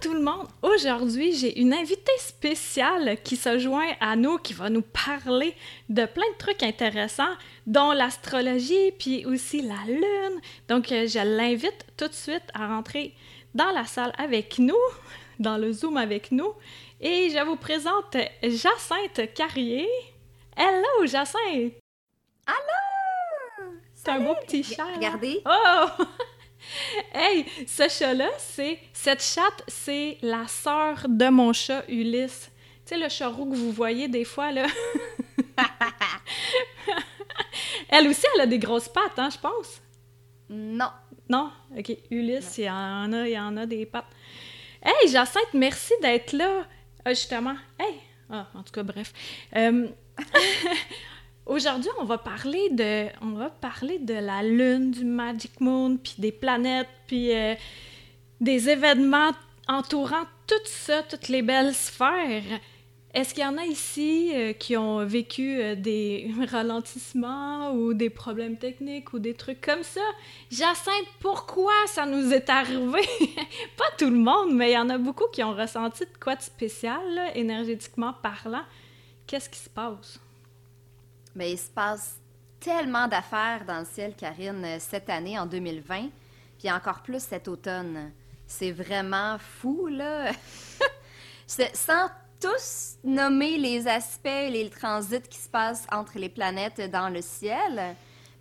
Tout le monde! Aujourd'hui, j'ai une invitée spéciale qui se joint à nous, qui va nous parler de plein de trucs intéressants, dont l'astrologie, puis aussi la lune. Donc, euh, je l'invite tout de suite à rentrer dans la salle avec nous, dans le Zoom avec nous. Et je vous présente Jacinthe Carrier. Hello, Jacinthe! Allô! C'est un beau petit chat. Regardez. Oh! hey, ce chat-là, c'est. Cette chatte, c'est la sœur de mon chat Ulysse. Tu sais, le chat roux que vous voyez des fois, là. elle aussi, elle a des grosses pattes, hein, je pense. Non. Non? Ok, Ulysse, il y en a, il y en a des pattes. Hey, Jacinthe, merci d'être là. Ah, justement. Hey! Ah, en tout cas, bref. Euh, Aujourd'hui, on va parler de, on va parler de la lune, du Magic Moon, puis des planètes, puis euh, des événements entourant tout ça, toutes les belles sphères. Est-ce qu'il y en a ici euh, qui ont vécu euh, des ralentissements ou des problèmes techniques ou des trucs comme ça? Jacinthe, pourquoi ça nous est arrivé? Pas tout le monde, mais il y en a beaucoup qui ont ressenti de quoi de spécial, énergétiquement parlant. Qu'est-ce qui se passe? Mais il se passe tellement d'affaires dans le ciel, Karine, cette année, en 2020, puis encore plus cet automne. C'est vraiment fou, là. Sans tous nommer les aspects, les transits qui se passent entre les planètes dans le ciel,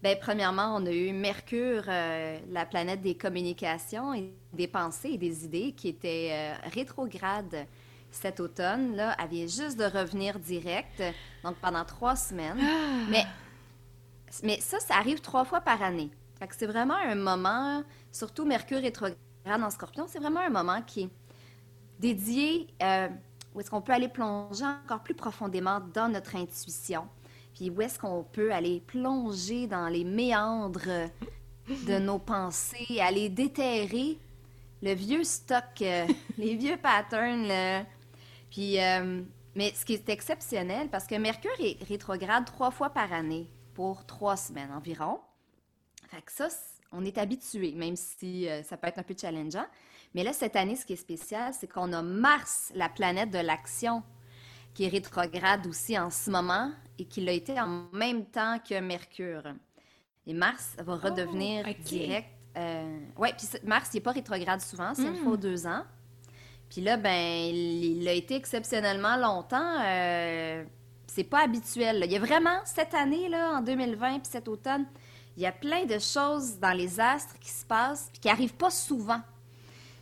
Bien, premièrement, on a eu Mercure, euh, la planète des communications et des pensées et des idées, qui était euh, rétrograde cet automne. Là, elle vient juste de revenir direct, donc pendant trois semaines. Mais, mais ça, ça arrive trois fois par année. Fait que c'est vraiment un moment, surtout Mercure rétrograde en Scorpion, c'est vraiment un moment qui est dédié euh, où est-ce qu'on peut aller plonger encore plus profondément dans notre intuition, puis où est-ce qu'on peut aller plonger dans les méandres de nos pensées, aller déterrer le vieux stock, euh, les vieux patterns, le, puis, euh, mais ce qui est exceptionnel, parce que Mercure est rétrograde trois fois par année pour trois semaines environ. Fait que ça, on est habitué, même si euh, ça peut être un peu challengeant. Mais là, cette année, ce qui est spécial, c'est qu'on a Mars, la planète de l'action, qui est rétrograde aussi en ce moment et qui l'a été en même temps que Mercure. Et Mars va redevenir Oh, ok. direct. Euh, oui, puis Mars, il n'est pas rétrograde souvent, c'est une Hmm. fois deux ans. Puis là, ben, il il a été exceptionnellement longtemps. euh, c'est pas habituel. là. Il y a vraiment cette année, là, en 2020, puis cet automne, il y a plein de choses dans les astres qui se passent, puis qui arrivent pas souvent.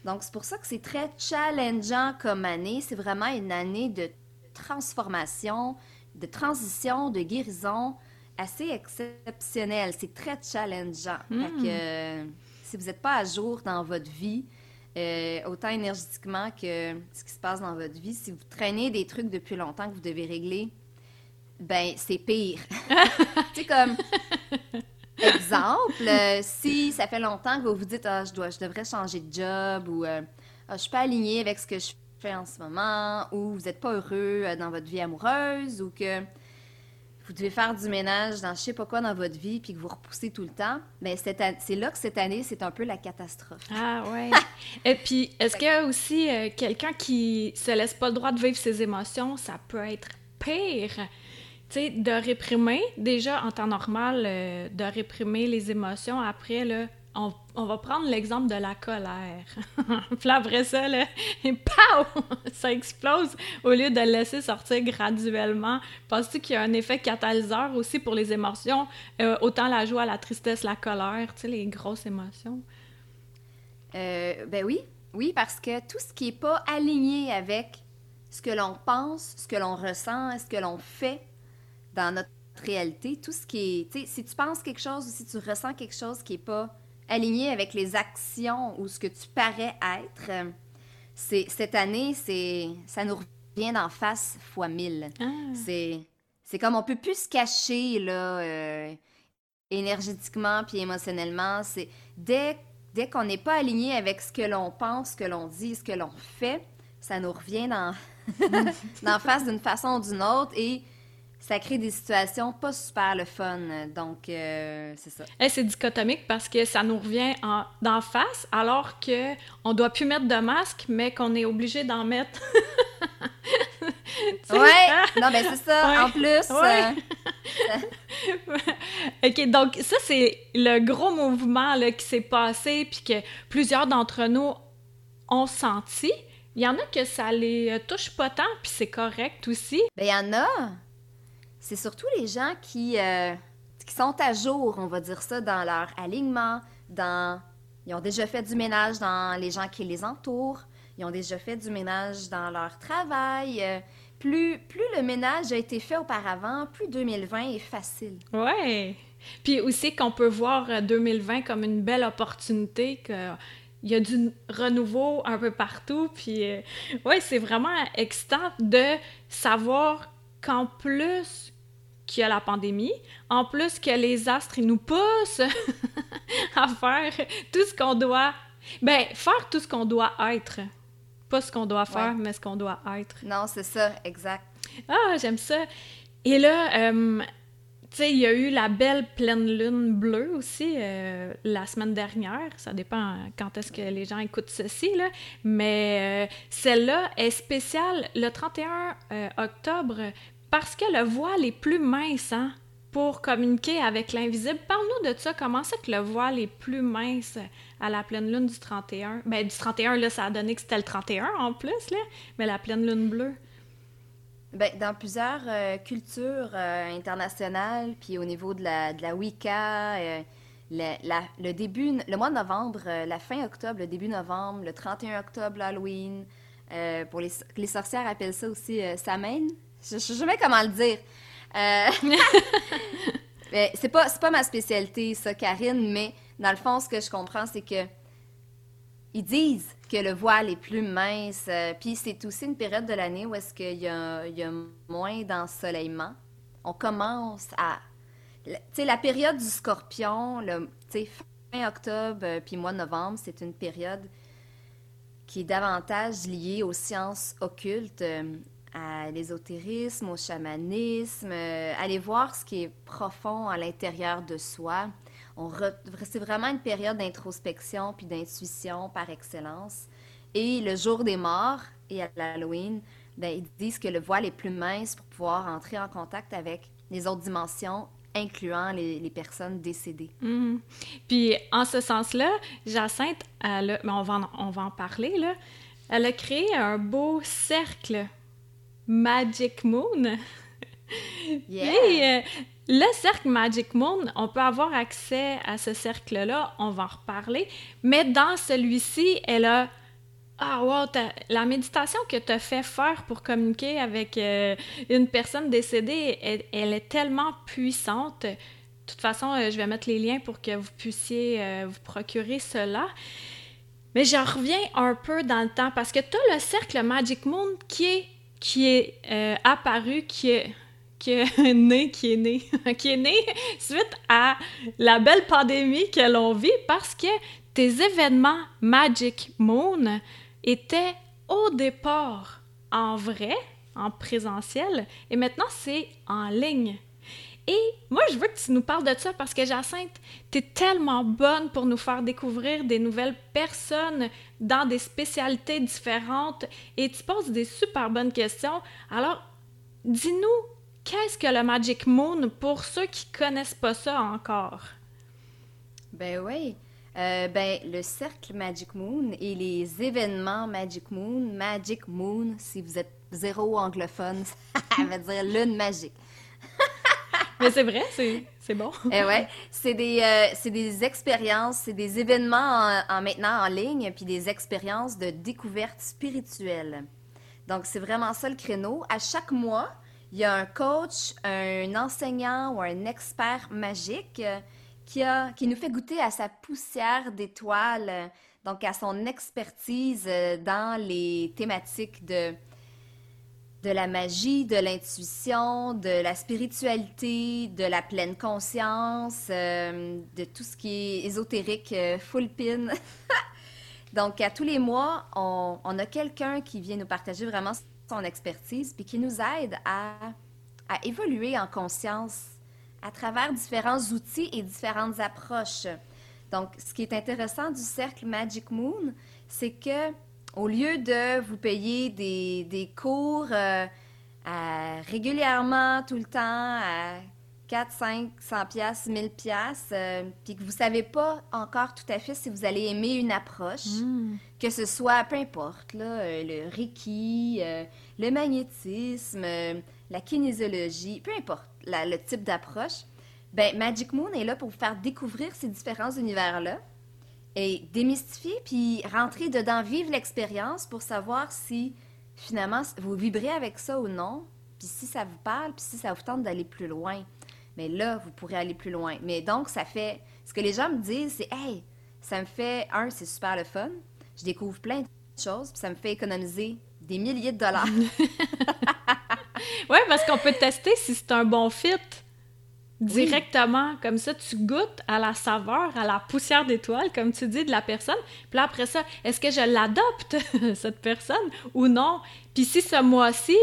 Donc, c'est pour ça que c'est très challengeant comme année. C'est vraiment une année de transformation, de transition, de guérison assez exceptionnelle. C'est très challengeant. Fait que, euh, si vous n'êtes pas à jour dans votre vie, euh, autant énergétiquement que ce qui se passe dans votre vie, si vous traînez des trucs depuis longtemps que vous devez régler, ben c'est pire. sais comme exemple, euh, si ça fait longtemps que vous vous dites ah je dois je devrais changer de job ou euh, ah, je suis pas alignée avec ce que je fais en ce moment ou vous n'êtes pas heureux euh, dans votre vie amoureuse ou que vous devez faire du ménage dans je sais pas quoi dans votre vie puis que vous repoussez tout le temps, ben cette an- c'est là que cette année c'est un peu la catastrophe. Ah ouais. Et puis, est-ce qu'il y a aussi euh, quelqu'un qui se laisse pas le droit de vivre ses émotions? Ça peut être pire. Tu sais, de réprimer, déjà en temps normal, euh, de réprimer les émotions. Après, là, on, va prendre l'exemple de la colère. Puis après ça, là, et pow! Ça explose au lieu de le laisser sortir graduellement. Penses-tu qu'il y a un effet catalyseur aussi pour les émotions? Euh, autant la joie, la tristesse, la colère, tu sais, les grosses émotions. Euh, ben oui, oui, parce que tout ce qui n'est pas aligné avec ce que l'on pense, ce que l'on ressent, ce que l'on fait dans notre réalité, tout ce qui est, si tu penses quelque chose ou si tu ressens quelque chose qui n'est pas aligné avec les actions ou ce que tu parais être, euh, c'est cette année, c'est ça nous revient d'en face fois mille. Ah. C'est c'est comme on peut plus se cacher là euh, énergétiquement puis émotionnellement. C'est dès dès qu'on n'est pas aligné avec ce que l'on pense, ce que l'on dit, ce que l'on fait, ça nous revient dans d'en face d'une façon ou d'une autre et ça crée des situations pas super le fun. Donc, euh, c'est ça. Eh, c'est dichotomique parce que ça nous revient en, d'en face alors que on doit plus mettre de masque, mais qu'on est obligé d'en mettre. Ouais, non, ben c'est ça. Ouais. En plus, Ouais. euh, OK, donc ça, c'est le gros mouvement là, qui s'est passé puis que plusieurs d'entre nous ont senti. Il y en a que ça les euh, touche pas tant, puis c'est correct aussi. ben il y en a. C'est surtout les gens qui, euh, qui sont à jour, on va dire ça, dans leur alignement, dans... Ils ont déjà fait du ménage dans les gens qui les entourent. Ils ont déjà fait du ménage dans leur travail. Euh, plus, plus le ménage a été fait auparavant, plus 2020 est facile. Ouais. Puis aussi qu'on peut voir euh, 2020 comme une belle opportunité, que il y a du renouveau un peu partout. Puis euh, ouais, c'est vraiment excitant de savoir qu'en plus qu'il y a la pandémie, en plus que les astres ils nous poussent à faire tout ce qu'on doit, ben faire tout ce qu'on doit être, pas ce qu'on doit faire, Ouais. mais ce qu'on doit être. Non, c'est ça, exact. Ah, j'aime ça. Et là, euh, tu sais, il y a eu la belle pleine lune bleue aussi euh, la semaine dernière. Ça dépend quand est-ce que les gens écoutent ceci, là. Mais euh, celle-là est spéciale le 31 euh, octobre parce que le voile est plus mince, hein, pour communiquer avec l'invisible. Parle-nous de ça. Comment c'est que le voile est plus mince à la pleine lune du 31? Ben, du 31, là, ça a donné que c'était le 31 en plus, là. Mais la pleine lune bleue. Ben, dans plusieurs euh, cultures euh, internationales, puis au niveau de la, de la Wicca, euh, le, début, le mois de novembre, la fin octobre, le début novembre, le 31 octobre, l'Halloween, pour les, les sorcières appellent ça aussi Samhain. Je, je sais jamais comment le dire. Euh, c'est pas, pas ma spécialité, ça, Karine, mais dans le fond, ce que je comprends, c'est que ils disent que le voile est plus mince. euh, Puis c'est aussi une période de l'année où est-ce qu'il y y a moins d'ensoleillement. On commence à... Tu sais, la période du scorpion, le, fin octobre euh, puis mois de novembre, c'est une période qui est davantage liée aux sciences occultes, euh, à l'ésotérisme, au chamanisme, euh, aller voir ce qui est profond à l'intérieur de soi. C'est vraiment une période d'introspection puis d'intuition par excellence. Et le jour des morts et à l'Halloween, ben, ils disent que le voile est plus mince pour pouvoir entrer en contact avec les autres dimensions, incluant les, personnes décédées. Mhm. Puis en ce sens-là, Jacinthe, elle ben, on, va en, on va en parler, là. Elle a créé un beau cercle Magic Moon. Yeah! Puis, euh, le cercle Magic Moon, on peut avoir accès à ce cercle-là, on va en reparler. Mais dans celui-ci, elle a. Ah, wow, la méditation que tu as fait faire pour communiquer avec euh, une personne décédée, elle, elle est tellement puissante. De toute façon, euh, je vais mettre les liens pour que vous puissiez euh, vous procurer cela. Mais j'en reviens un peu dans le temps parce que tu as le cercle Magic Moon qui est, qui est euh, apparu, qui est, qui est né, suite à la belle pandémie que l'on vit parce que tes événements Magic Moon étaient au départ en vrai, en présentiel, et maintenant c'est en ligne. Et moi, je veux que tu nous parles de ça parce que Jacinthe, tu es tellement bonne pour nous faire découvrir des nouvelles personnes dans des spécialités différentes et tu poses des super bonnes questions. Alors, dis-nous, qu'est-ce que le Magic Moon pour ceux qui connaissent pas ça encore? Ben oui. Euh, ben, le cercle Magic Moon et les événements Magic Moon, Magic Moon, si vous êtes zéro anglophone, ça veut dire lune magique. Mais c'est vrai, c'est bon. Eh ouais, c'est des, euh, des expériences, c'est des événements en, en maintenant en ligne, puis des expériences de découverte spirituelle. Donc, c'est vraiment ça le créneau. À chaque mois, il y a un coach, un enseignant ou un expert magique euh, qui, a, qui nous fait goûter à sa poussière d'étoiles donc à son expertise euh, dans les thématiques de, de la magie, de l'intuition, de la spiritualité, de la pleine conscience, euh, de tout ce qui est ésotérique, euh, full pin. donc à tous les mois, on, a quelqu'un qui vient nous partager vraiment son expertise, puis qui nous aide à évoluer en conscience à travers différents outils et différentes approches. Donc, ce qui est intéressant du cercle Magic Moon, c'est que au lieu de vous payer des, des cours euh, à- régulièrement, tout le temps, à 4, 5, 100 pièces, 1000 pièces, puis que vous savez pas encore tout à fait si vous allez aimer une approche, Hmm. que ce soit, peu importe, là, euh, le Reiki, euh, le magnétisme, euh, la kinésiologie, peu importe la- le type d'approche, ben Magic Moon est là pour vous faire découvrir ces différents univers-là et démystifier, puis rentrer dedans, vivre l'expérience pour savoir si finalement vous vibrez avec ça ou non, puis si ça vous parle, puis si ça vous tente d'aller plus loin. Mais là, vous pourrez aller plus loin. Mais donc, ça fait... Ce que les gens me disent, c'est « Hey, ça me fait... Un, c'est super le fun. Je découvre plein de choses, puis ça me fait économiser des milliers de dollars. Ouais, parce qu'on peut tester si c'est un bon fit directement. Comme ça, tu goûtes à la saveur, à la poussière d'étoile, comme tu dis, de la personne. Puis là, après ça, est-ce que je l'adopte, cette personne, ou non? Puis si ce mois-ci,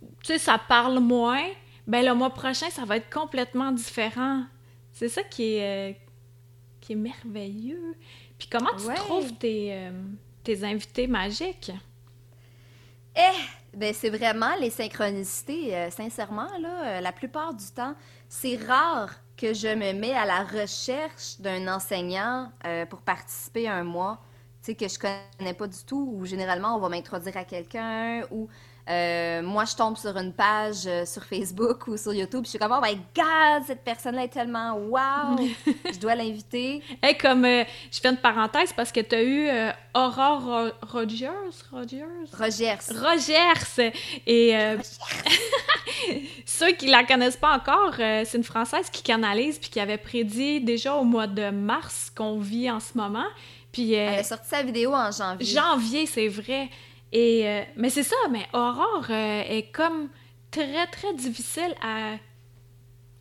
tu sais, ça parle moins, ben le mois prochain, ça va être complètement différent. C'est ça qui est, euh, qui est merveilleux. Puis comment tu Ouais. trouves tes, euh, tes invités magiques? Eh, ben c'est vraiment les synchronicités, euh, sincèrement, là, euh, la plupart du temps, c'est rare que je me mets à la recherche d'un enseignant euh, pour participer à un mois, tu que je connais pas du tout, ou généralement, on va m'introduire à quelqu'un, ou euh, moi, je tombe sur une page euh, sur Facebook ou sur YouTube, je suis comme, oh my God, cette personne-là est tellement wow, je dois l'inviter. Hey, comme euh, je fais une parenthèse parce que tu as eu Aurore Ro- Rogers, Rogers, Rogers. Rogers. Et ceux qui la connaissent pas encore, c'est une Française qui canalise puis qui avait prédit déjà au mois de mars qu'on vit en ce moment. Puis Elle a sorti sa vidéo en janvier. janvier, c'est vrai. Et euh, mais c'est ça, mais Aurore euh, est comme très très difficile à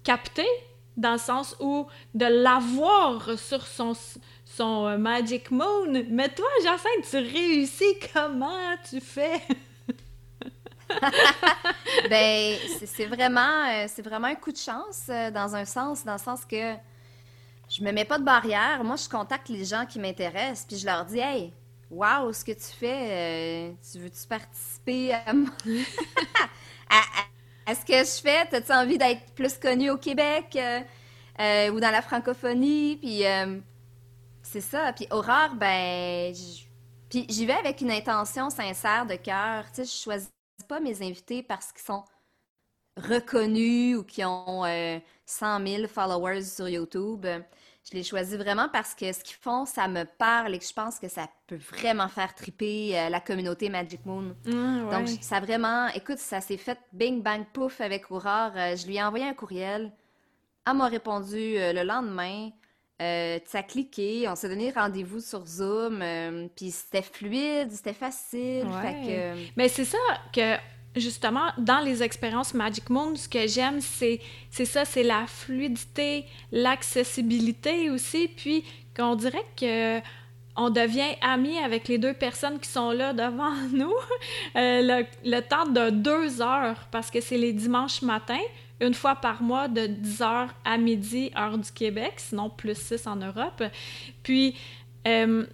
capter dans le sens où de l'avoir sur son euh, Magic Moon. Mais toi, Jacinthe, tu réussis comment tu fais? Ben, c'est- vraiment, c'est vraiment un coup de chance dans un sens, dans le sens que je me mets pas de barrière. Moi, je contacte les gens qui m'intéressent, puis je leur dis, hey, wow, ce que tu fais, euh, tu veux-tu participer à, mon- à, à- à ce que je fais? T'as-tu envie d'être plus connu au Québec euh, euh, ou dans la francophonie? Puis c'est ça. Puis Aurore, ben, puis j'y vais avec une intention sincère de cœur. Tu sais, je choisis pas mes invités parce qu'ils sont reconnus ou qui ont euh, 100 000 followers sur YouTube. Je les choisis vraiment parce que ce qu'ils font, ça me parle et que je pense que ça peut vraiment faire triper euh, la communauté Magic Moon. Donc, ça vraiment, écoute, ça s'est fait bing bang pouf avec Aurore. Euh, je lui ai envoyé un courriel. Elle m'a répondu euh, le lendemain. Euh, ça a cliqué, on s'est donné rendez-vous sur Zoom, euh, puis c'était fluide, c'était facile. Ouais. Fait que, Mais c'est ça que, justement, dans les expériences Magic Moon, ce que j'aime, c'est ça, c'est la fluidité, l'accessibilité aussi, puis qu'on dirait que on devient amis avec les deux personnes qui sont là devant nous euh, le, le temps de deux heures, parce que c'est les dimanches matins, une fois par mois de 10h à midi, heure du Québec, sinon plus 6 en Europe. Puis, euh,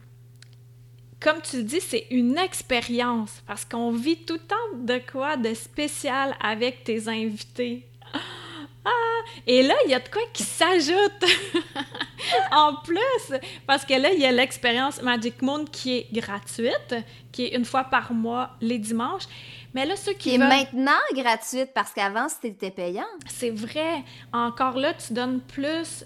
comme tu le dis, c'est une expérience parce qu'on vit tout le temps de quoi de spécial avec tes invités. Ah! Et là, il y a de quoi qui s'ajoute en plus, parce que là, il y a l'expérience Magic Moon qui est gratuite, qui est une fois par mois les dimanches. Mais là, ceux qui, qui est maintenant gratuite parce qu'avant c'était payant. c'est vrai. Encore là, tu donnes plus.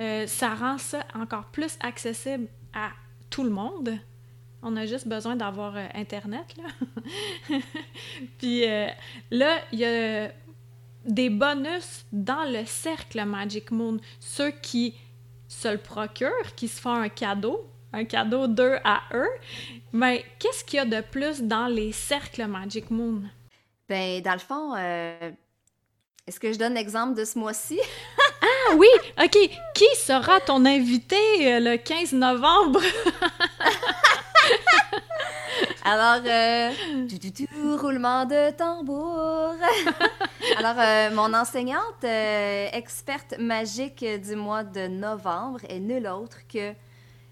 euh, ça rend ça encore plus accessible à tout le monde. On a juste besoin d'avoir euh, Internet, là. Puis euh, là, il y a des bonus dans le cercle Magic Moon. Ceux qui se le procurent, qui se font un cadeau, un cadeau d'eux à eux. Mais qu'est-ce qu'il y a de plus dans les cercles Magic Moon? Ben, dans le fond, euh, est-ce que je donne l'exemple de ce mois-ci? ah oui! OK. Qui sera ton invité euh, le 15 novembre? Alors, euh, roulement de tambour. Alors, euh, mon enseignante euh, experte magique du mois de novembre est nulle autre que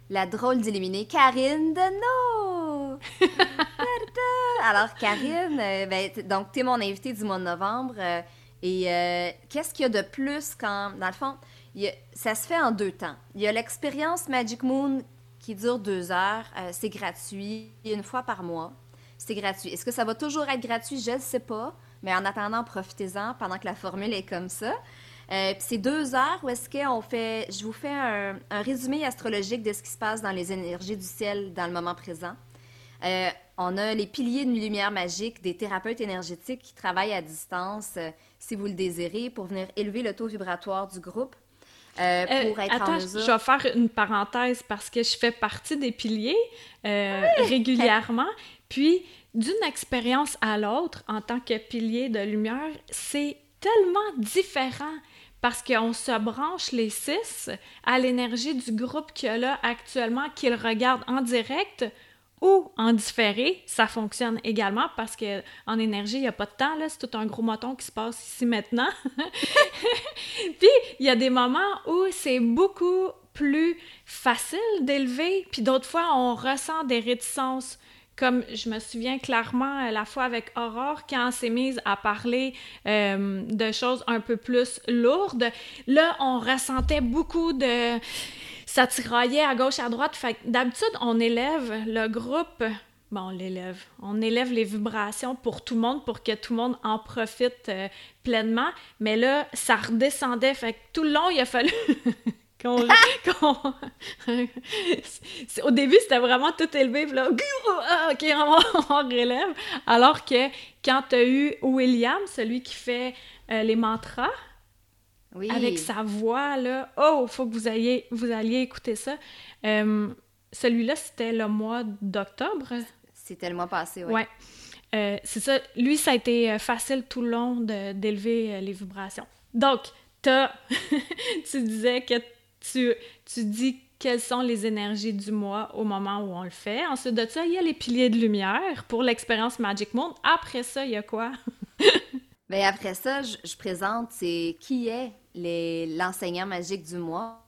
la drôle d'illuminée Karine Deneau. Alors, Karine, ben, donc, tu es mon invitée du mois de novembre. et qu'est-ce qu'il y a de plus quand, dans le fond, ça se fait en deux temps. Il y a l'expérience Magic Moon qui dure deux heures. Euh, c'est gratuit, une fois par mois. C'est gratuit. Est-ce que ça va toujours être gratuit? Je ne sais pas. Mais en attendant, profitez-en pendant que la formule est comme ça. Euh, c'est deux heures où est-ce qu'on fait, je vous fais un, résumé astrologique de ce qui se passe dans les énergies du ciel dans le moment présent. Euh, on a les piliers de lumière magique, des thérapeutes énergétiques qui travaillent à distance, si vous le désirez, pour venir élever le taux vibratoire du groupe. Euh, euh, pour être attends, Je vais faire une parenthèse parce que je fais partie des piliers euh, régulièrement. Puis, d'une expérience à l'autre, en tant que pilier de lumière, c'est tellement différent parce qu'on se branche les six à l'énergie du groupe qu'il y a là actuellement, qu'il regarde en direct ou en différé, ça fonctionne également parce que en énergie, il n'y a pas de temps, là, c'est tout un gros moton qui se passe ici maintenant. puis, il y a des moments où c'est beaucoup plus facile d'élever, puis d'autres fois, on ressent des réticences. Comme je me souviens clairement euh, la fois avec Aurore, quand elle s'est mise à parler euh, de choses un peu plus lourdes, là, on ressentait beaucoup de ça tiraillait à gauche, à droite. Fait d'habitude, on élève le groupe. Bon, on l'élève. On élève les vibrations pour tout le monde, pour que tout le monde en profite euh, pleinement. Mais là, ça redescendait. Fait que tout le long, il a fallu qu'on... Au début, c'était vraiment tout élevé. Puis là, ah, OK, on, on relève. Alors que quand tu as eu William, celui qui fait euh, les mantras, avec sa voix, là. Oh, faut que vous alliez, vous alliez écouter ça. Euh, celui-là, c'était le mois d'octobre. C'était le mois passé, oui. Ouais. Euh, c'est ça. Lui, ça a été euh, facile tout le long d'élever les vibrations. Donc, as... tu disais que tu, tu dis quelles sont les énergies du mois au moment où on le fait. Ensuite de ça, il y a les piliers de lumière pour l'expérience Magic Monde. Après ça, il y a quoi? Bien, après ça, je, je présente c'est qui est l'enseignant magique du mois.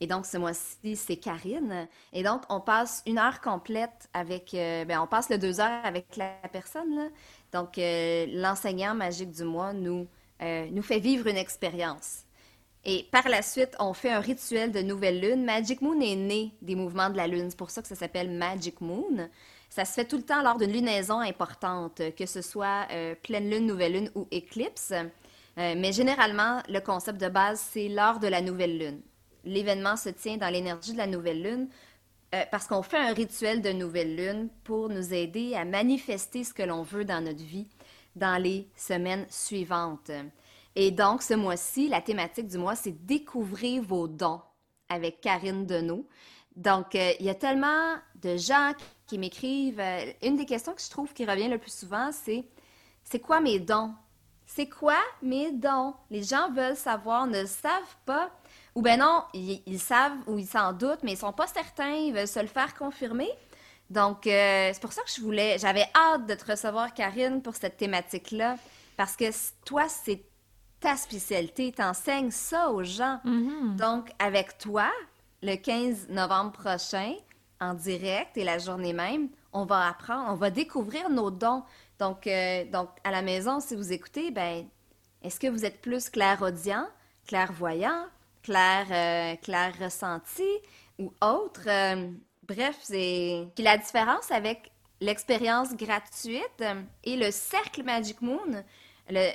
Et donc, ce mois-ci, c'est Karine. Et donc, on passe une heure complète avec... Euh, ben, on passe le deux heures avec la personne. Donc, euh, l'enseignant magique du mois nous, euh, nous fait vivre une expérience. Et par la suite, on fait un rituel de nouvelle lune. Magic Moon est né des mouvements de la lune. C'est pour ça que ça s'appelle Magic Moon. Ça se fait tout le temps lors d'une lunaison importante, que ce soit pleine lune, nouvelle lune ou éclipse. Euh, mais généralement, le concept de base, c'est lors de la nouvelle lune. L'événement se tient dans l'énergie de la nouvelle lune euh, parce qu'on fait un rituel de nouvelle lune pour nous aider à manifester ce que l'on veut dans notre vie dans les semaines suivantes. Et donc, ce mois-ci, la thématique du mois, c'est découvrir vos dons avec Karine Deneau. Donc, euh, il y a tellement de gens qui m'écrivent. une des questions que je trouve qui revient le plus souvent, c'est c'est quoi mes dons? C'est quoi mes dons? Les gens veulent savoir, ne savent pas. Ou ben non, ils, savent ou ils s'en doutent, mais ils sont pas certains, ils veulent se le faire confirmer. Donc, euh, c'est pour ça que je voulais, j'avais hâte de te recevoir, Karine, pour cette thématique-là, parce que toi, c'est ta spécialité, tu enseignes ça aux gens. Mm-hmm. Donc, avec toi, le 15 novembre prochain, en direct et la journée même, on va apprendre, on va découvrir nos dons. Donc, euh, donc, à la maison, si vous écoutez, ben, est-ce que vous êtes plus clairaudient, clairvoyant, clair, euh, clair ressenti ou autre? Euh, bref, c'est. la différence avec l'expérience gratuite et le cercle Magic Moon,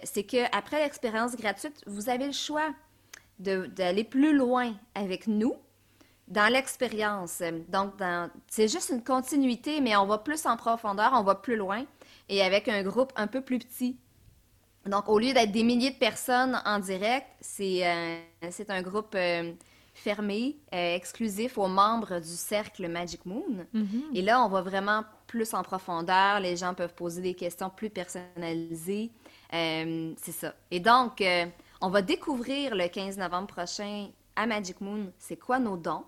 c'est que après l'expérience gratuite, vous avez le choix d'aller plus loin avec nous dans l'expérience. Donc, c'est juste une continuité, mais on va plus en profondeur, on va plus loin et avec un groupe un peu plus petit. Donc, au lieu d'être des milliers de personnes en direct, c'est euh, un groupe euh, fermé, euh, exclusif aux membres du cercle Magic Moon. Mhm. Et là, on va vraiment plus en profondeur. Les gens peuvent poser des questions plus personnalisées. Euh, c'est ça. Et donc, on va découvrir le 15 novembre prochain à Magic Moon, c'est quoi nos dons?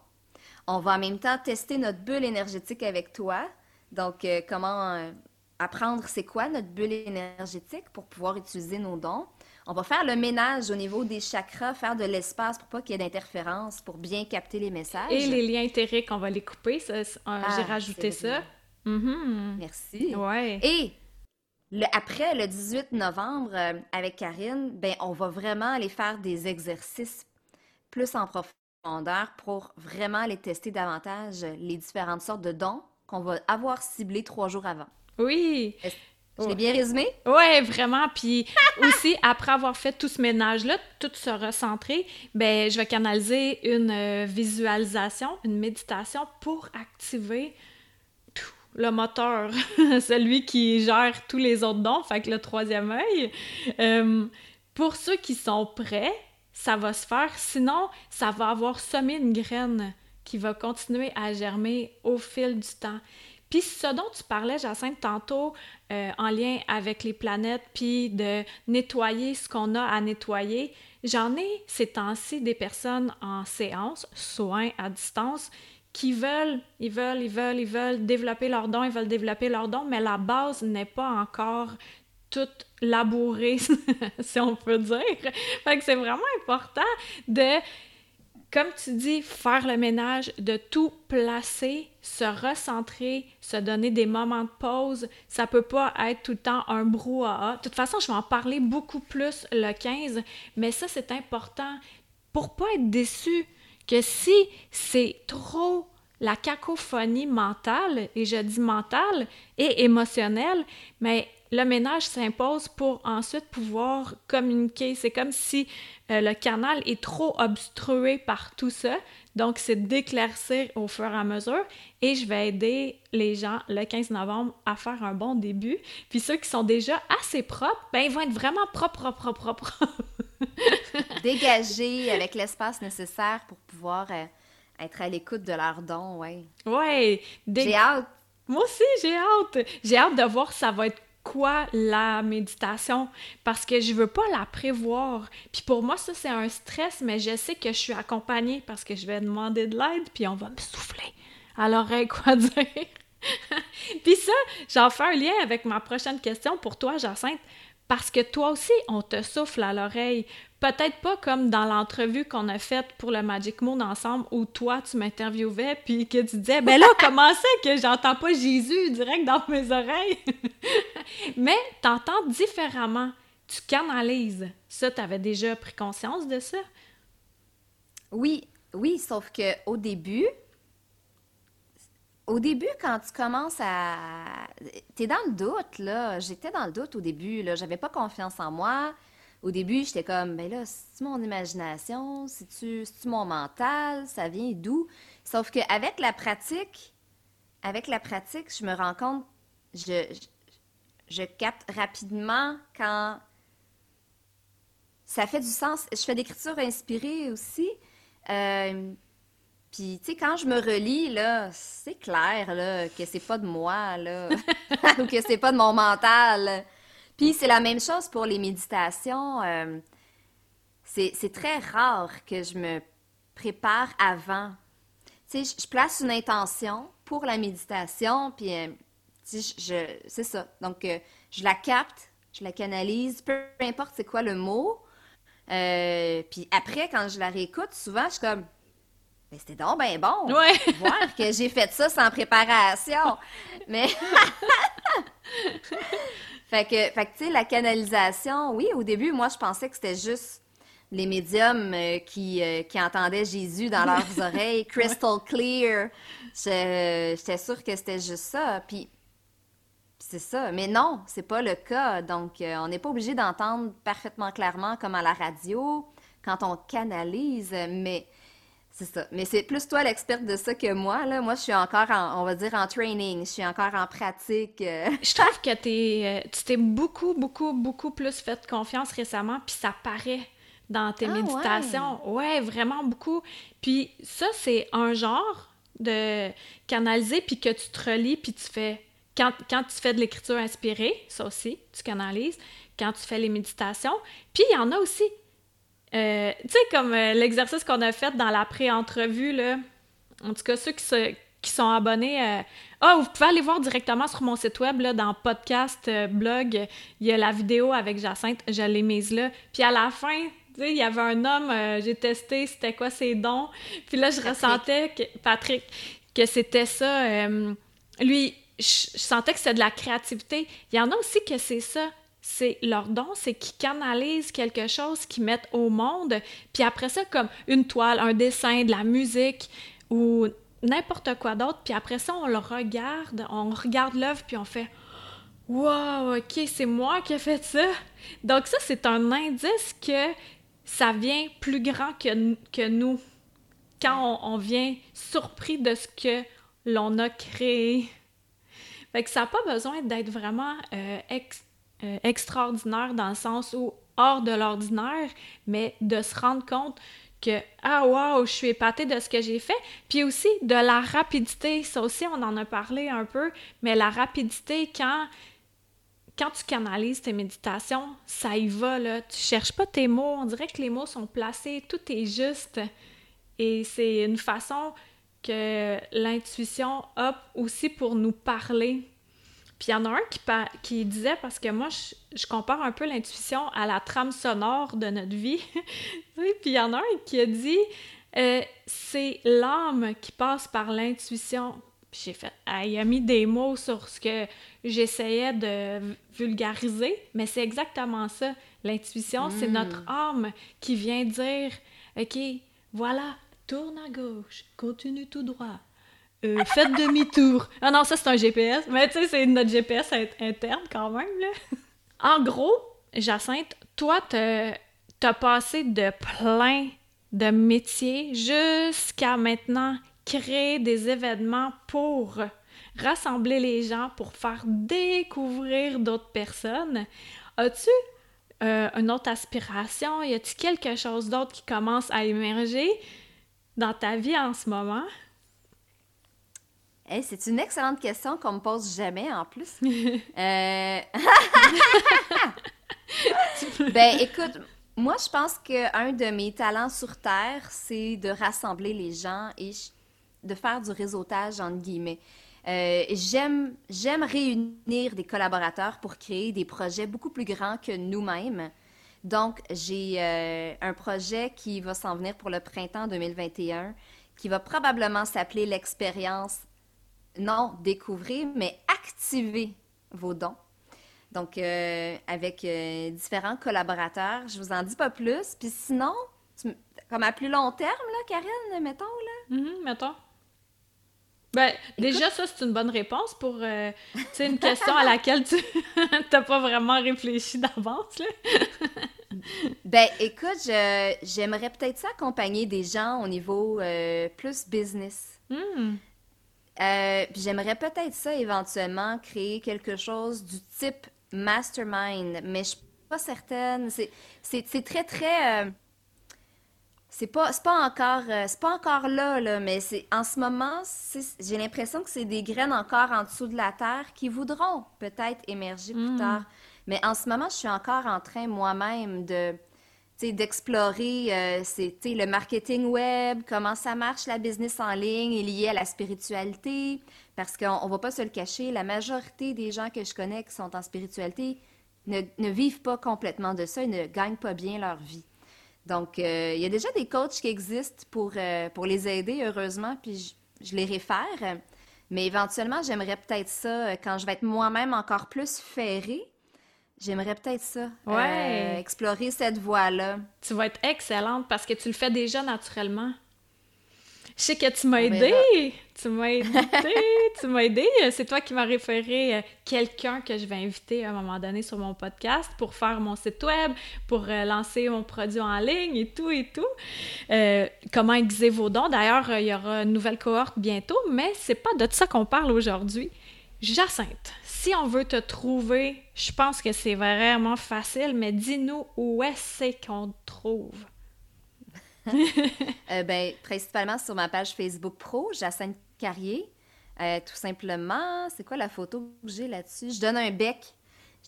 On va en même temps tester notre bulle énergétique avec toi. Donc, comment apprendre c'est quoi notre bulle énergétique pour pouvoir utiliser nos dons. On va faire le ménage au niveau des chakras, faire de l'espace pour pas qu'il y ait d'interférence, pour bien capter les messages. Et les liens éthériques, on va les couper. euh, Ah, J'ai rajouté ça. Mhm. Merci. Ouais. Et le- après le 18 novembre, euh, avec Karine, ben, on va vraiment aller faire des exercices plus en profondeur pour vraiment aller tester davantage les différentes sortes de dons qu'on va avoir ciblés trois jours avant. Oui. Je l'ai Ouais. bien résumé? Ouais, vraiment. Puis aussi, après avoir fait tout ce ménage-là, tout se recentrer, ben, je vais canaliser une euh, visualisation, une méditation pour activer tout, le moteur, celui qui gère tous les autres dons, fait que le troisième œil. Euh, pour ceux qui sont prêts, ça va se faire. Sinon, ça va avoir semé une graine qui va continuer à germer au fil du temps. Puis ce dont tu parlais, Jacinthe, tantôt, euh, en lien avec les planètes, puis de nettoyer ce qu'on a à nettoyer, j'en ai ces temps-ci des personnes en séance, soins à distance, qui veulent, ils veulent, ils veulent, ils veulent développer leurs dons, ils veulent développer leurs dons, mais la base n'est pas encore toute labourée, si on peut dire. Fait que c'est vraiment important de comme tu dis, faire le ménage, de tout placer, se recentrer, se donner des moments de pause. Ça peut pas être tout le temps un brouhaha. De toute façon, je vais en parler beaucoup plus le 15, mais ça, c'est important pour pas être déçu que si c'est trop la cacophonie mentale, et je dis mentale et émotionnelle, mais le ménage s'impose pour ensuite pouvoir communiquer. C'est comme si euh, le canal est trop obstrué par tout ça. Donc, c'est d'éclaircir au fur et à mesure. Et je vais aider les gens le 15 novembre à faire un bon début. Puis ceux qui sont déjà assez propres, ben, ils vont être vraiment propres, propres, propres, propres. Dégager avec l'espace nécessaire pour pouvoir euh, être à l'écoute de leurs dons, ouais. ouais. Dé- J'ai hâte. Moi aussi, j'ai hâte. J'ai hâte de voir ça va être quoi la méditation parce que je veux pas la prévoir. Puis pour moi, ça, c'est un stress, mais je sais que je suis accompagnée parce que je vais demander de l'aide, puis on va me souffler à l'oreille quoi dire. puis ça, j'en fais un lien avec ma prochaine question pour toi, Jacinthe, parce que toi aussi, on te souffle à l'oreille. Peut-être pas comme dans l'entrevue qu'on a faite pour le Magic Moon ensemble où toi, tu m'interviewais puis que tu disais, ben là, comment ça que j'entends pas Jésus direct dans mes oreilles? Mais t'entends différemment. Tu canalises. Ça, t'avais déjà pris conscience de ça? Oui, oui, sauf que au début, au début, quand tu commences à... T'es dans le doute, là. J'étais dans le doute au début, là. J'avais pas confiance en moi. Au début, j'étais comme, ben là, c'est-tu mon imagination? C'est-tu mon mental? Ça vient d'où? Sauf qu'avec la pratique, avec la pratique, je me rends compte, je capte rapidement quand ça fait du sens. Je fais d'écriture inspirée aussi. Euh, puis, tu sais, quand je me relis, là, c'est clair, là, que c'est pas de moi, là, ou que c'est pas de mon mental. Puis, c'est la même chose pour les méditations. euh, c'est très rare que je me prépare avant. Tu sais, je, je place une intention pour la méditation, puis, euh, tu sais, je, je- c'est ça. Donc, euh, je la capte, je la canalise, peu importe c'est quoi le mot. Euh, puis après, quand je la réécoute, souvent, je suis comme, mais c'était donc ben bon. Ouais. Voir que j'ai fait ça sans préparation. Mais. fait que, fait que, tu sais, la canalisation, oui, au début, moi, je pensais que c'était juste les médiums euh, qui, euh, qui entendaient Jésus dans leurs oreilles, crystal clear. J'étais sûre que c'était juste ça. Puis, c'est ça. Mais non, c'est pas le cas. Donc, euh, on n'est pas obligé d'entendre parfaitement clairement comme à la radio quand on canalise, mais c'est ça. Mais c'est plus toi l'experte de ça que moi, là. Moi, je suis encore en, on va dire, en training. Je suis encore en pratique. euh. Je trouve que t'es, euh, tu t'es beaucoup, beaucoup, beaucoup plus fait confiance récemment, puis ça paraît dans tes Ah, méditations. Ouais. vraiment beaucoup. Puis ça, c'est un genre de canaliser, puis que tu te relis, puis tu fais... Quand, quand tu fais de l'écriture inspirée, ça aussi, tu canalises. Quand tu fais les méditations. Puis il y en a aussi euh, tu sais, comme euh, l'exercice qu'on a fait dans la pré-entrevue, là. En tout cas, ceux qui, se- qui sont abonnés. euh, Ah, vous pouvez aller voir directement sur mon site web, là, dans podcast, blog. Il y a la vidéo avec Jacinthe, je l'ai mise là. Puis à la fin, tu sais, il y avait un homme, j'ai testé c'était quoi ses dons. Puis là, je Patrick. ressentais, que, Patrick, que c'était ça. lui, je, je sentais que c'était de la créativité. Il y en a aussi que c'est ça. C'est leur don, c'est qu'ils canalisent quelque chose qu'ils mettent au monde. Puis après ça, comme une toile, un dessin, de la musique ou n'importe quoi d'autre. Puis après ça, on le regarde, on regarde l'œuvre, puis on fait Wow, ok, c'est moi qui ai fait ça. Donc, ça, c'est un indice que ça vient plus grand que, nous. Quand on, vient surpris de ce que l'on a créé. Fait que ça n'a pas besoin d'être vraiment euh, euh, extraordinaire dans le sens où hors de l'ordinaire, mais de se rendre compte que ah wow, je suis épatée de ce que j'ai fait, puis aussi de la rapidité, ça aussi on en a parlé un peu, mais la rapidité quand quand tu canalises tes méditations, ça y va là, tu cherches pas tes mots, on dirait que les mots sont placés, tout est juste. Et c'est une façon que l'intuition a aussi pour nous parler. Puis il y en a un qui, disait, parce que moi, je, je compare un peu l'intuition à la trame sonore de notre vie. Puis il y en a un qui a dit, euh, c'est l'âme qui passe par l'intuition. Puis j'ai fait, ah, il a mis des mots sur ce que j'essayais de vulgariser, mais c'est exactement ça. L'intuition, c'est Mm. notre âme qui vient dire, OK, voilà, tourne à gauche, continue tout droit. Euh, faites demi-tour. Ah non, ça c'est un GPS, mais tu sais, c'est notre GPS int- interne quand même. En gros, Jacinthe, toi, t'as as passé de plein de métiers jusqu'à maintenant créer des événements pour rassembler les gens, pour faire découvrir d'autres personnes. As-tu euh, une autre aspiration? Y a-t-il quelque chose d'autre qui commence à émerger dans ta vie en ce moment? Hey, c'est une excellente question qu'on me pose jamais en plus. Euh, ben écoute, moi je pense qu'un de mes talents sur Terre, c'est de rassembler les gens et de faire du réseautage entre guillemets. Euh, j'aime, j'aime réunir des collaborateurs pour créer des projets beaucoup plus grands que nous-mêmes. Donc, j'ai euh, un projet qui va s'en venir pour le printemps 2021, qui va probablement s'appeler l'expérience non découvrir, mais activer vos dons. Donc, euh, avec euh, différents collaborateurs, je vous en dis pas plus. Puis sinon, tu- comme à plus long terme, là, Karine, mettons, là. Mhm, mettons. Ben, déjà, ça, c'est une bonne réponse pour, euh, une question à laquelle tu n'as pas vraiment réfléchi d'avance, là. Ben, écoute, j'aimerais peut-être ça accompagner des gens au niveau euh, plus business. Hmm. Euh, puis j'aimerais peut-être ça éventuellement créer quelque chose du type mastermind, mais je suis pas certaine. C'est, très, très. euh, c'est pas, c'est pas encore, euh, c'est pas encore là, là, mais c'est, en ce moment, j'ai l'impression que c'est des graines encore en dessous de la terre qui voudront peut-être émerger plus Mm. tard. Mais en ce moment, je suis encore en train moi-même de, d'explorer euh, le marketing web, comment ça marche la business en ligne est lié à la spiritualité. Parce qu'on on va pas se le cacher, la majorité des gens que je connais qui sont en spiritualité ne, ne vivent pas complètement de ça et ne gagnent pas bien leur vie. Donc, euh, il y a déjà des coachs qui existent pour, euh, pour les aider, heureusement, puis je, je les réfère. Mais éventuellement, j'aimerais peut-être ça, euh, quand je vais être moi-même encore plus ferrée, j'aimerais peut-être ça, Ouais. euh, explorer cette voie-là. Tu vas être excellente parce que tu le fais déjà naturellement. Je sais que tu m'as aidé. Tu m'as aidé. tu m'as aidé. C'est toi qui m'as référé euh, quelqu'un que je vais inviter à un moment donné sur mon podcast pour faire mon site web, pour euh, lancer mon produit en ligne et tout et tout. Euh, comment aiguiser vos dons. D'ailleurs, il y aura une nouvelle cohorte bientôt, mais c'est pas de ça qu'on parle aujourd'hui. Jacinthe, si on veut te trouver, je pense que c'est vraiment facile, mais dis-nous où est-ce qu'on te trouve? euh, ben, principalement sur ma page Facebook Pro, Jacinthe Carrier. Euh, tout simplement, c'est quoi la photo que j'ai là-dessus? Je donne un bec.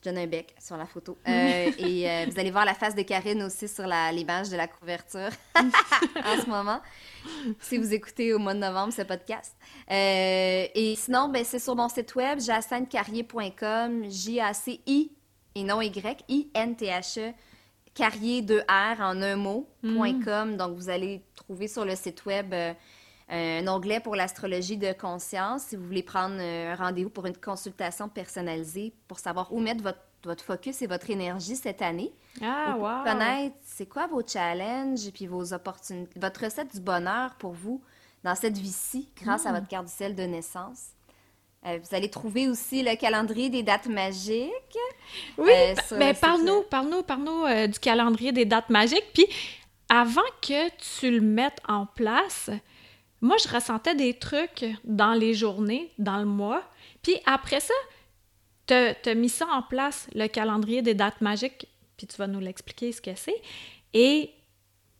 Je donne un bec sur la photo. Euh, et euh, vous allez voir la face de Karine aussi sur l'image de la couverture en ce moment, si vous écoutez au mois de novembre ce podcast. et sinon, ben, c'est sur mon site web, jacinthecarrier.com, J-A-C-I et non Y, I-N-T-H-E, carrier 2R en un mot.com. Mm. Donc, vous allez trouver sur le site web un onglet pour l'astrologie de conscience si vous voulez prendre euh, un rendez-vous pour une consultation personnalisée pour savoir où mettre votre, votre focus et votre énergie cette année. Ah, wow! Connaître c'est quoi vos challenges et puis vos opportunités, votre recette du bonheur pour vous dans cette vie-ci grâce à hmm. votre carte du ciel de naissance. Euh, vous allez trouver aussi le calendrier des dates magiques. Oui, euh, mais parle-nous, parle-nous, parle-nous du calendrier des dates magiques. Puis, avant que tu le mettes en place, moi, je ressentais des trucs dans les journées, dans le mois. Puis après ça, tu as mis ça en place, le calendrier des dates magiques, puis tu vas nous l'expliquer ce que c'est. Et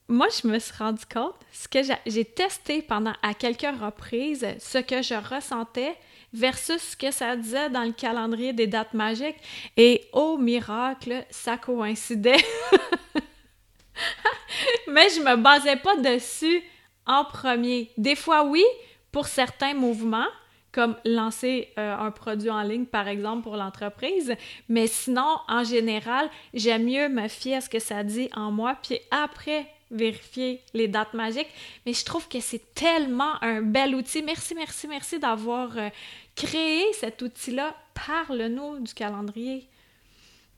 moi, je me suis rendu compte, ce que j'ai testé pendant à quelques reprises, ce que je ressentais versus ce que ça disait dans le calendrier des dates magiques. Et au miracle, ça coïncidait. Mais je me basais pas dessus en premier. Des fois, oui, pour certains mouvements, comme lancer euh, un produit en ligne, par exemple, pour l'entreprise. Mais sinon, en général, j'aime mieux me fier à ce que ça dit en moi, puis après vérifier les dates magiques. Mais je trouve que c'est tellement un bel outil. Merci, merci, merci d'avoir euh, créé cet outil-là. Parle-nous du calendrier.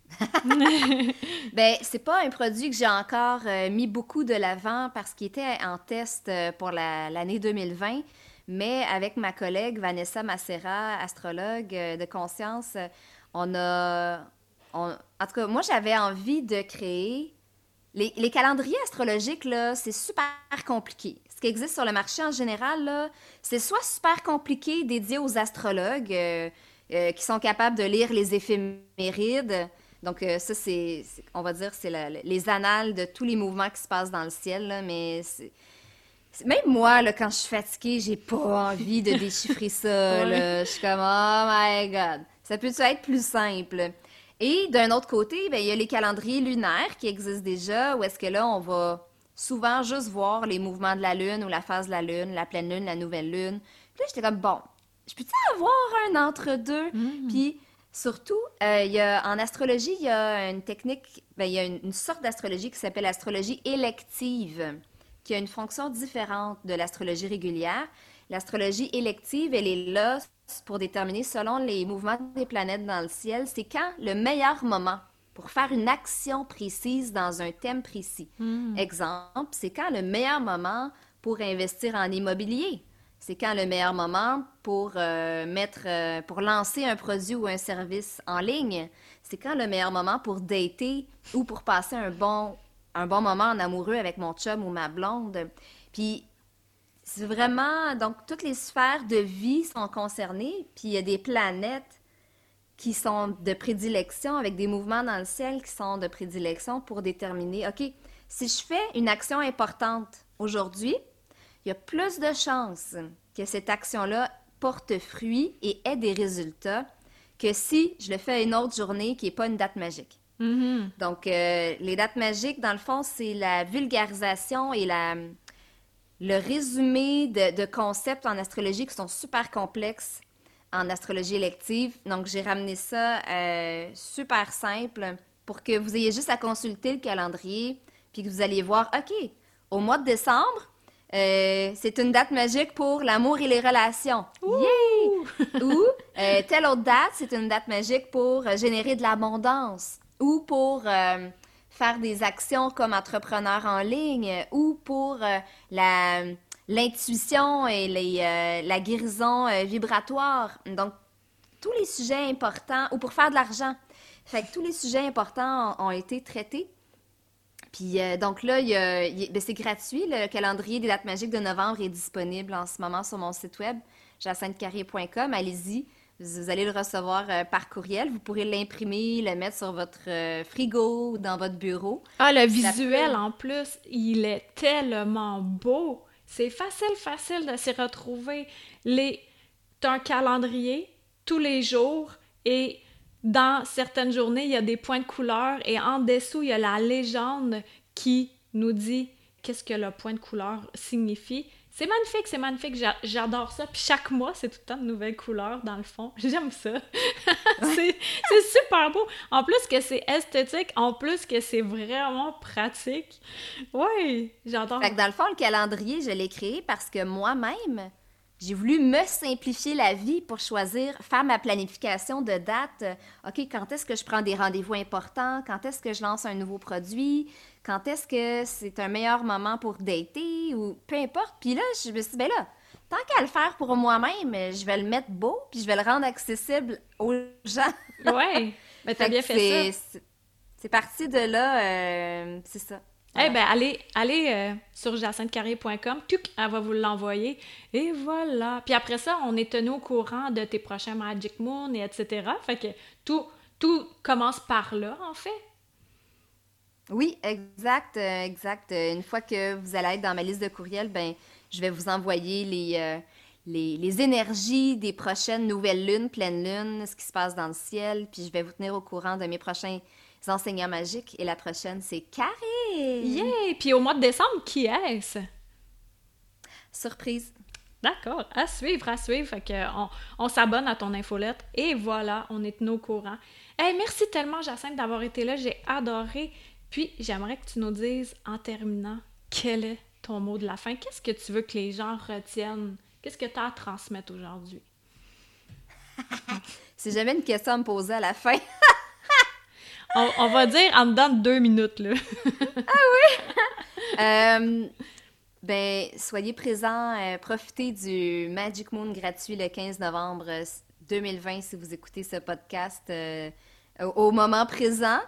ben, c'est pas un produit que j'ai encore euh, mis beaucoup de l'avant parce qu'il était en test euh, pour l'année 2020. Mais avec ma collègue Vanessa Macera, astrologue euh, de conscience, on a. en tout cas, moi, j'avais envie de créer. Les, calendriers astrologiques, là, c'est super compliqué. Ce qui existe sur le marché en général, là, c'est soit super compliqué dédié aux astrologues qui sont capables de lire les éphémérides donc, euh, ça, c'est, on va dire, c'est les annales de tous les mouvements qui se passent dans le ciel, mais même moi, là, quand je suis fatiguée, j'ai pas envie de déchiffrer ça. Je suis comme, oh my God. Ça peut être plus simple? Et d'un autre côté, ben, il y a les calendriers lunaires qui existent déjà, où est-ce que là, on va souvent juste voir les mouvements de la Lune ou la phase de la Lune, la pleine Lune, la nouvelle Lune. Puis là, j'étais comme, bon, je peux-tu avoir un entre-deux? Mm. Puis Surtout, euh, il y a, en astrologie, il y a une technique, ben, il y a une, sorte d'astrologie qui s'appelle l'astrologie élective, qui a une fonction différente de l'astrologie régulière. L'astrologie élective, elle est là pour déterminer, selon les mouvements des planètes dans le ciel, c'est quand le meilleur moment pour faire une action précise dans un thème précis. Hmm. Exemple, c'est quand le meilleur moment pour investir en immobilier c'est quand le meilleur moment pour euh, mettre, euh, pour lancer un produit ou un service en ligne? C'est quand le meilleur moment pour dater ou pour passer un bon, un bon moment en amoureux avec mon chum ou ma blonde? Puis c'est vraiment, donc toutes les sphères de vie sont concernées, puis il y a des planètes qui sont de prédilection, avec des mouvements dans le ciel qui sont de prédilection pour déterminer, OK, si je fais une action importante aujourd'hui, il y a plus de chances que cette action-là porte fruit et ait des résultats que si je le fais à une autre journée qui n'est pas une date magique. Mm-hmm. Donc, euh, les dates magiques, dans le fond, c'est la vulgarisation et la, le résumé de, concepts en astrologie qui sont super complexes en astrologie élective. Donc, j'ai ramené ça euh, super simple pour que vous ayez juste à consulter le calendrier, puis que vous alliez voir, OK, au mois de décembre, euh, c'est une date magique pour l'amour et les relations. Ou euh, telle autre date, c'est une date magique pour euh, générer de l'abondance ou pour faire des actions comme entrepreneur en ligne ou pour la l'intuition et les, la guérison vibratoire. Donc, tous les sujets importants, ou pour faire de l'argent. Fait que tous les sujets importants ont été traités puis euh, donc là, ben, c'est gratuit. Le calendrier des dates magiques de novembre est disponible en ce moment sur mon site web, jacinthecarrier.com. Allez-y. Vous allez le recevoir euh, par courriel. Vous pourrez l'imprimer, le mettre sur votre euh, frigo ou dans votre bureau. Ah, le visuel en plus, il est tellement beau. C'est facile, facile de s'y retrouver. Les... T'as un calendrier tous les jours et dans certaines journées, il y a des points de couleur et en dessous, il y a la légende qui nous dit qu'est-ce que le point de couleur signifie. C'est magnifique, c'est magnifique, j'adore ça. Puis chaque mois, c'est tout le temps de nouvelles couleurs dans le fond. J'aime ça. c'est super beau. En plus que c'est esthétique, en plus que c'est vraiment pratique. Oui, j'adore. Fait que dans le fond, le calendrier, je l'ai créé parce que moi-même, j'ai voulu me simplifier la vie pour choisir, faire ma planification de date. OK, quand est-ce que je prends des rendez-vous importants? Quand est-ce que je lance un nouveau produit? quand est-ce que c'est un meilleur moment pour dater? Ou peu importe. Puis là, je me suis dit, ben là, tant qu'à le faire pour moi-même, je vais le mettre beau puis je vais le rendre accessible aux gens. ouais, ben t'as bien fait ça. C'est parti de là, euh, c'est ça. Eh bien, allez, allez euh, sur jacintcarrier.com, elle va vous l'envoyer. Et voilà. Puis après ça, on est tenu au courant de tes prochains Magic Moon et etc. Fait que tout, tout commence par là, en fait. Oui, exact, euh, exact. Euh, une fois que vous allez être dans ma liste de courriels, ben, je vais vous envoyer les, énergies des prochaines nouvelles lunes, pleines lunes, ce qui se passe dans le ciel, puis je vais vous tenir au courant de mes prochains enseignants magiques. Et la prochaine, c'est Carré! Yeah! Puis au mois de décembre, qui est-ce? Surprise. D'accord, à suivre, à suivre. Fait que on, on s'abonne à ton infolette et voilà, on est tenu au courant. Hey, merci tellement, Jacinthe, d'avoir été là. J'ai adoré. Puis, j'aimerais que tu nous dises en terminant quel est ton mot de la fin? Qu'est-ce que tu veux que les gens retiennent? Qu'est-ce que tu as à transmettre aujourd'hui? C'est jamais une question à me poser à la fin. on, va dire en dedans de deux minutes, là. ah oui! Euh, ben, soyez présents, euh, profitez du Magic Moon gratuit le 15 novembre 2020 si vous écoutez ce podcast euh, au moment présent.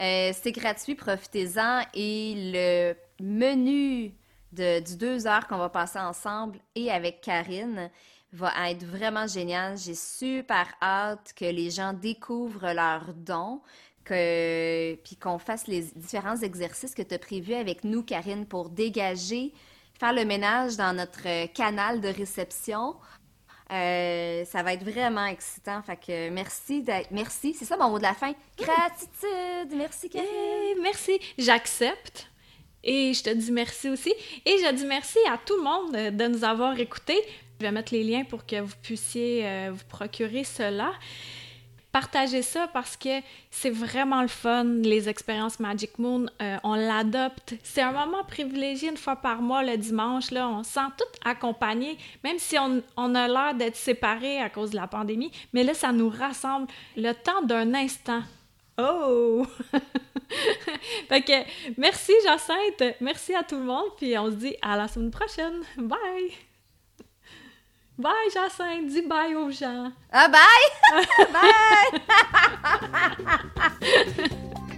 Euh, c'est gratuit, profitez-en. Et le menu de, du deux heures qu'on va passer ensemble et avec Karine va être vraiment génial. J'ai super hâte que les gens découvrent leurs dons, que, puis qu'on fasse les différents exercices que tu as prévus avec nous, Karine, pour dégager, faire le ménage dans notre canal de réception euh, ça va être vraiment excitant. Fait que merci. Merci, c'est ça mon mot de la fin. Gratitude. Merci, Karine. merci. J'accepte. Et je te dis merci aussi. Et je dis merci à tout le monde de nous avoir écoutés. Je vais mettre les liens pour que vous puissiez euh, vous procurer cela partagez ça parce que c'est vraiment le fun, les expériences Magic Moon. Euh, on l'adopte. C'est un moment privilégié une fois par mois, le dimanche. Là, on se sent tout accompagné, même si on, on a l'air d'être séparés à cause de la pandémie. Mais là, ça nous rassemble le temps d'un instant. Oh! fait que merci Jacinthe, merci à tout le monde, puis on se dit à la semaine prochaine. Bye! Bye, Jacinthe. Dis bye aux gens. Ah, bye! bye!